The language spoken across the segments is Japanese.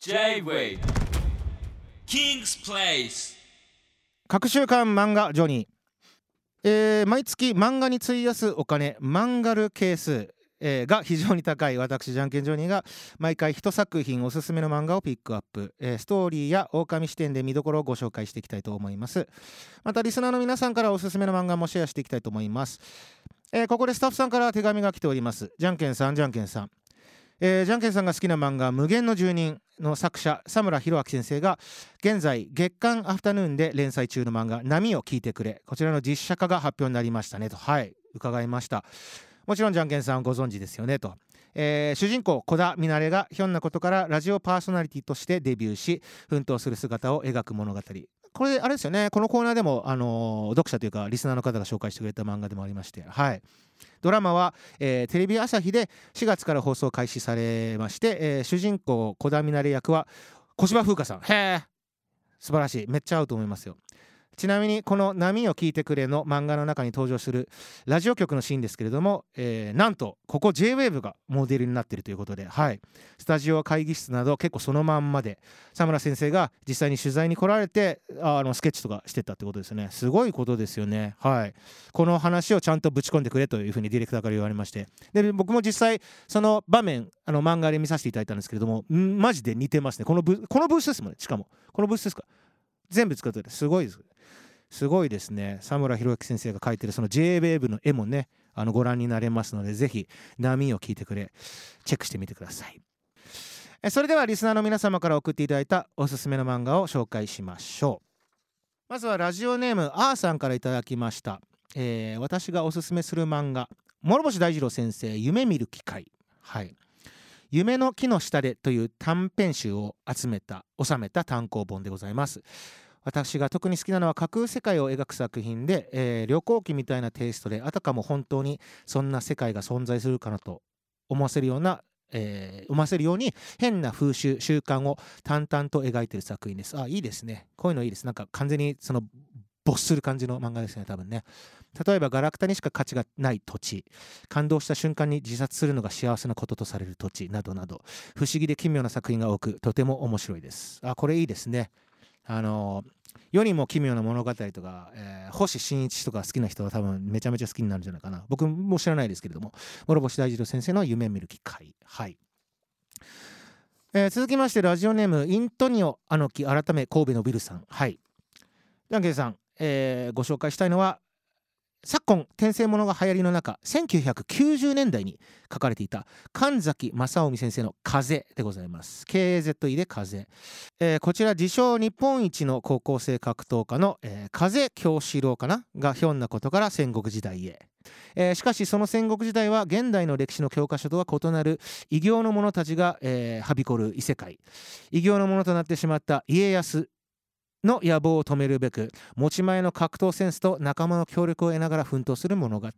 J-Way. King's Place. 各週刊漫画ジョニー、えー毎月漫画に費やすお金マンガル係数、えーが非常に高い。私じゃんけんジョニーが毎回一作品おすすめの漫画をピックアップ、えーストーリーや狼視点で見どころをご紹介していきたいと思います。またリスナーの皆さんからおすすめの漫画もシェアしていきたいと思います、えーここでスタッフさんから手紙が来ております。じゃんけんさんじゃんけんさん。えーじゃんけんさんが好きな漫画「無限の住人」の作者佐村弘明先生が現在月刊アフタヌーンで連載中の漫画「波を聞いてくれ」こちらの実写化が発表になりましたねと。はい。伺いました。もちろんじゃんけんさんご存知ですよねと、えー主人公小田みなれがひょんなことからラジオパーソナリティとしてデビューし奮闘する姿を描く物語。これあれですよね。このコーナーでも、あの読者というかリスナーの方が紹介してくれた漫画でもありまして。はい。ドラマは、えーテレビ朝日で4月から放送開始されまして、えー主人公小田みなれ役は小芝風花さん。へえ素晴らしい。めっちゃ合うと思いますよ。ちなみにこの「波を聞いてくれ」の漫画の中に登場するラジオ局のシーンですけれども、えーなんとここ JWAVE がモデルになっているということで、はい、スタジオ会議室など結構そのまんまで佐村先生が実際に取材に来られてあのスケッチとかしてたってことですね。すごいことですよね。はい。この話をちゃんとぶち込んでくれというふうにディレクターから言われまして。で僕も実際その場面あの漫画で見させていただいたんですけれどもマジで似てますね。このブこのブースですもんね。しかも。このブースですか。全部使っててすごいです。すごいですね。佐村弘之先生が描いてるその JWAVE の絵もねあのご覧になれますのでぜひ波を聞いてくれ。チェックしてみてください。それではリスナーの皆様から送っていただいたおすすめの漫画を紹介しましょう。まずはラジオネームあーさんからいただきました、えー私がおすすめする漫画諸星大二郎先生夢見る機会。はい。夢の木の下でという短編集を集めた収めた単行本でございます。私が特に好きなのは架空世界を描く作品で、えー旅行記みたいなテイストであたかも本当にそんな世界が存在するかなと思わせるような、えー思わせるように変な風習習慣を淡々と描いている作品です。あいいですね。こういうのいいです。なんか完全にその没する感じの漫画ですね多分ね。例えばガラクタにしか価値がない土地感動した瞬間に自殺するのが幸せなこととされる土地などなど不思議で奇妙な作品が多くとても面白いです。あこれいいですね。あの世にも奇妙な物語とか、えー星新一とか好きな人は多分めちゃめちゃ好きになるんじゃないかな。僕も知らないですけれども諸星大二郎先生の夢見る機会。はい、えー続きましてラジオネームイントニオアノキ改め神戸のビルさん。はい。じゃんけんさん、えーご紹介したいのは昨今転生ものが流行りの中1990年代に書かれていた神崎正臣先生の「風」でございます。KZE で「風」えーこちら自称日本一の高校生格闘家の、えー風京志郎かな？がひょんなことから戦国時代へ、えーしかしその戦国時代は現代の歴史の教科書とは異なる異形の者たちが、えーはびこる異世界。異形の者となってしまった家康の野望を止めるべく持ち前の格闘センスと仲間の協力を得ながら奮闘する物語。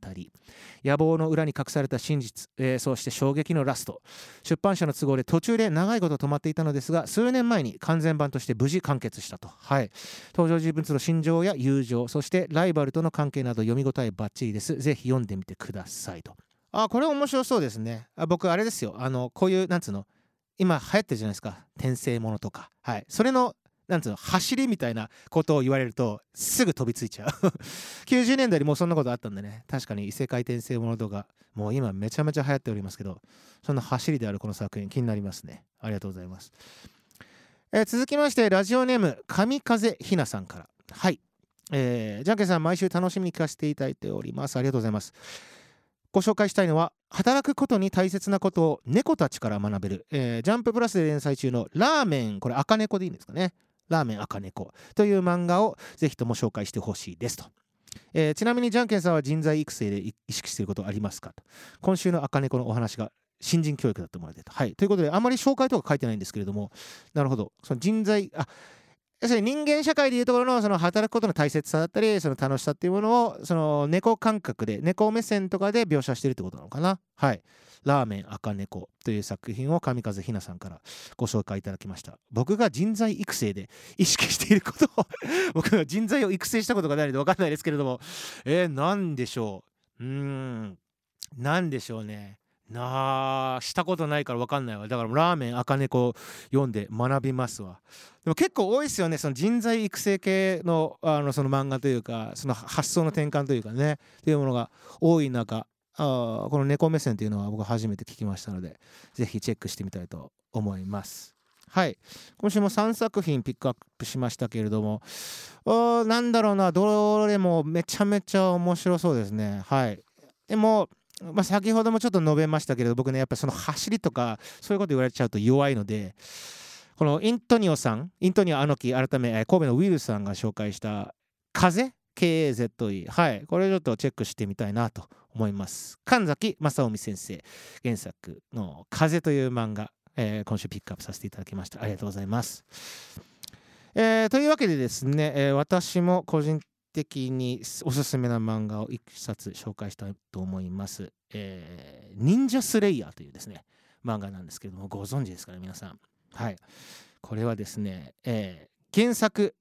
野望の裏に隠された真実、えーそして衝撃のラスト。出版社の都合で途中で長いこと止まっていたのですが数年前に完全版として無事完結したと、はい、登場人物の心情や友情そしてライバルとの関係など読み応えバッチリです。ぜひ読んでみてくださいと。あこれ面白そうですね。あ僕あれですよ。あのこういうなんつうの今流行ってるじゃないですか。転生ものとか。はい。それのなんつうの走りみたいなことを言われるとすぐ飛びついちゃう。90年代にもうそんなことあったんでね。確かに異世界転生ものとかもう今めちゃめちゃ流行っておりますけどその走りであるこの作品気になりますね。ありがとうございます、えー続きましてラジオネーム神風ひなさんから。はい。えー、じゃんけんさん毎週楽しみに聞かせていただいております。ありがとうございます。ご紹介したいのは働くことに大切なことを猫たちから学べる、えージャンププラスで連載中のラーメン。これ赤猫でいいんですかね。ラーメン赤猫という漫画をぜひとも紹介してほしいですと、えーちなみにジャンケンさんは人材育成で意識していることありますかと。今週の赤猫のお話が新人教育だと思われてと。はい、ということであまり紹介とか書いてないんですけれども。なるほど。その人材あ要するに人間社会でいうところのその働くことの大切さだったりその楽しさっていうものをその猫感覚で猫目線とかで描写してるってことなのかな？はい。ラーメン赤猫という作品を上風ひなさんからご紹介いただきました。僕が人材育成で意識していることを 僕が人材を育成したことがないので分かんないですけれども。えー、何でしょう。うーん。何でしょうね。なあしたことないから分かんないわ。だからラーメン赤猫読んで学びますわ。でも結構多いですよねその人材育成系のあのその漫画というかその発想の転換というかねっていうものが多い中あこの猫目線というのは僕初めて聞きましたのでぜひチェックしてみたいと思います。はい。今週も3作品ピックアップしましたけれどもなんだろうなどれもめちゃめちゃ面白そうですね。はい。でもまあ、先ほどもちょっと述べましたけれど僕ねやっぱその走りとかそういうこと言われちゃうと弱いのでこのイントニオさんイントニオアノキ改め神戸のウィルさんが紹介した「風」KAZE はいこれちょっとチェックしてみたいなと思います。神崎正臣先生原作の「風」という漫画、えー、今週ピックアップさせていただきました。ありがとうございます。えー、というわけでですね、えー、私も個人的におすすめな漫画を1冊紹介したいと思います。えー、忍者スレイヤーというですね、漫画なんですけども、ご存知ですかね、皆さん？はい。これはですね、えー、原作、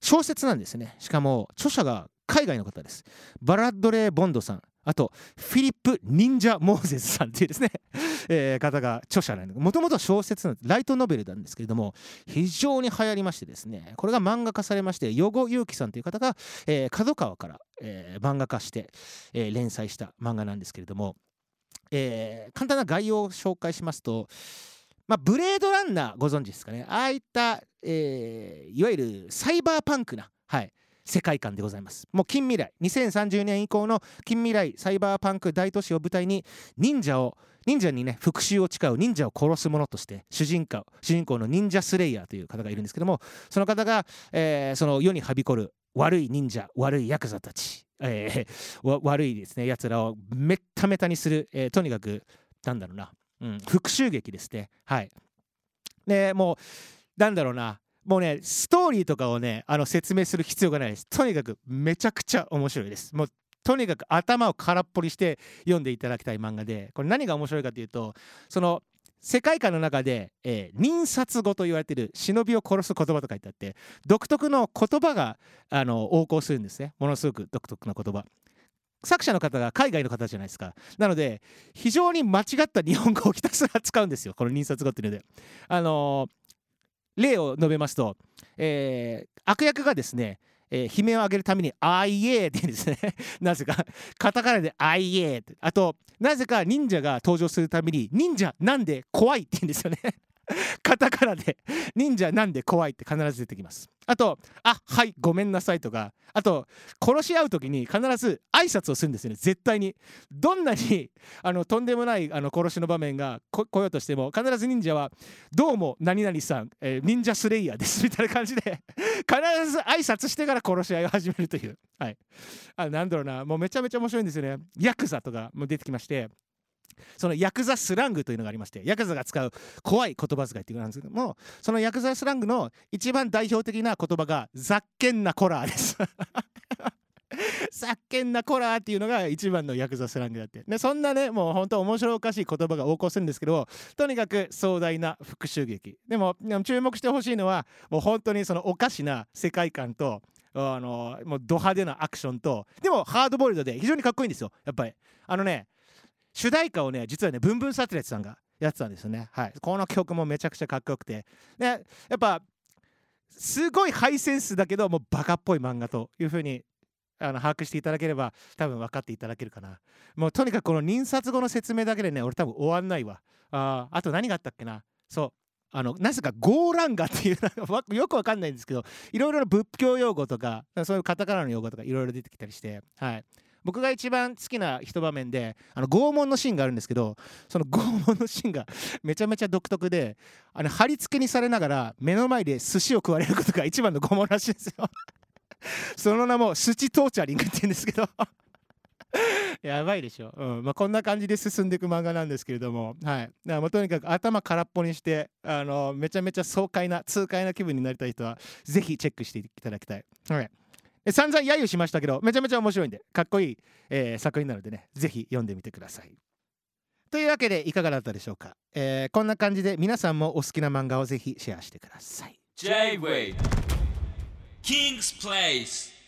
小説なんですね。しかも、著者が海外の方です。バラッドレー・ボンドさん。あと、フィリップ・忍者・モーゼスさんっていうですね。えー、方が著者なんで、もともと小説なんです。ライトノベルなんですけれども、非常に流行りましてですね、これが漫画化されまして、余後祐樹さんという方が、えー、角川から、えー、漫画化して、えー、連載した漫画なんですけれども、えー、簡単な概要を紹介しますと、まあ、ブレードランナーご存知ですかね。ああいった、えー、いわゆるサイバーパンクな、はい、世界観でございます。もう近未来2030年以降の近未来サイバーパンク大都市を舞台に忍者を忍者にね復讐を誓う忍者を殺す者として主人公主人公の忍者スレイヤーという方がいるんですけどもその方が、えー、その世にはびこる悪い忍者悪いヤクザたち、えー、悪いですねやつらをめっためたにする、えー、とにかくなんだろうな、うん、復讐劇ですね。はい。でもうなんだろうなもうねストーリーとかをねあの説明する必要がないです。とにかくめちゃくちゃ面白いです。もうとにかく頭を空っぽにして読んでいただきたい漫画でこれ何が面白いかというとその世界観の中で、えー、忍殺語と言われている忍びを殺す言葉と書いてあって独特の言葉があの横行するんですね。ものすごく独特な言葉。作者の方が海外の方じゃないですか。なので非常に間違った日本語をひたすら使うんですよ。この忍殺語っていうので。あのー例を述べますと、えー、悪役がですね、えー、悲鳴を上げるために「あいえ」って言うんですね。なぜか。カタカナで「あいえ」って。あとなぜか忍者が登場するために「忍者なんで怖い」って言うんですよね。カタカナで「忍者なんで怖い」って必ず出てきます。あと「あはいごめんなさい」とかあと殺し合う時に必ず挨拶をするんですよね。絶対に。どんなにあのとんでもないあの殺しの場面が来ようとしても必ず忍者は「どうも何々さん、えー、忍者スレイヤーです」みたいな感じで必ず挨拶してから殺し合いを始めるという。はい。あなんだろうな。もうめちゃめちゃ面白いんですよね。ヤクザとかも出てきましてそのヤクザスラングというのがありましてヤクザが使う怖い言葉遣いっていうのなんですけどもそのヤクザスラングの一番代表的な言葉が「ざっけんなコラー」です。ざっけんなコラーっていうのが一番のヤクザスラングだって。でそんなねもう本当面白おかしい言葉が横行するんですけどとにかく壮大な復讐劇。でも注目してほしいのはもう本当にそのおかしな世界観とあのもうド派手なアクションとでもハードボイルドで非常にかっこいいんですよやっぱり。あのね主題歌をね実はねブンブンサテレツさんがやってたんですよね。はい。この曲もめちゃくちゃかっこよくて。でやっぱすごいハイセンスだけどもうバカっぽい漫画というふうにあの把握していただければ多分分かっていただけるかな。もうとにかくこの印刷後の説明だけでね俺多分終わんないわ。ああと何があったっけな。そう。あのなぜかゴーランガっていうよくわかんないんですけどいろいろな仏教用語とかそういうカタカナの用語とかいろいろ出てきたりして。はい。僕が一番好きな一場面であの拷問のシーンがあるんですけどその 拷問のシーンがめちゃめちゃ独特であの貼り付けにされながら目の前で寿司を食われることが一番の拷問らしいんですよ。その名もスチトーチャリングって言うんですけど。やばいでしょ、うん。まあ、こんな感じで進んでいく漫画なんですけれども、はい、だからもうとにかく頭空っぽにしてあのめちゃめちゃ爽快な痛快な気分になりたい人はぜひチェックしていただきたい。はい。散々揶揄しましたけどめちゃめちゃ面白いんでかっこいい、えー、作品なのでねぜひ読んでみてください。というわけでいかがだったでしょうか、えー、こんな感じで皆さんもお好きな漫画をぜひシェアしてください。J-Way King's Place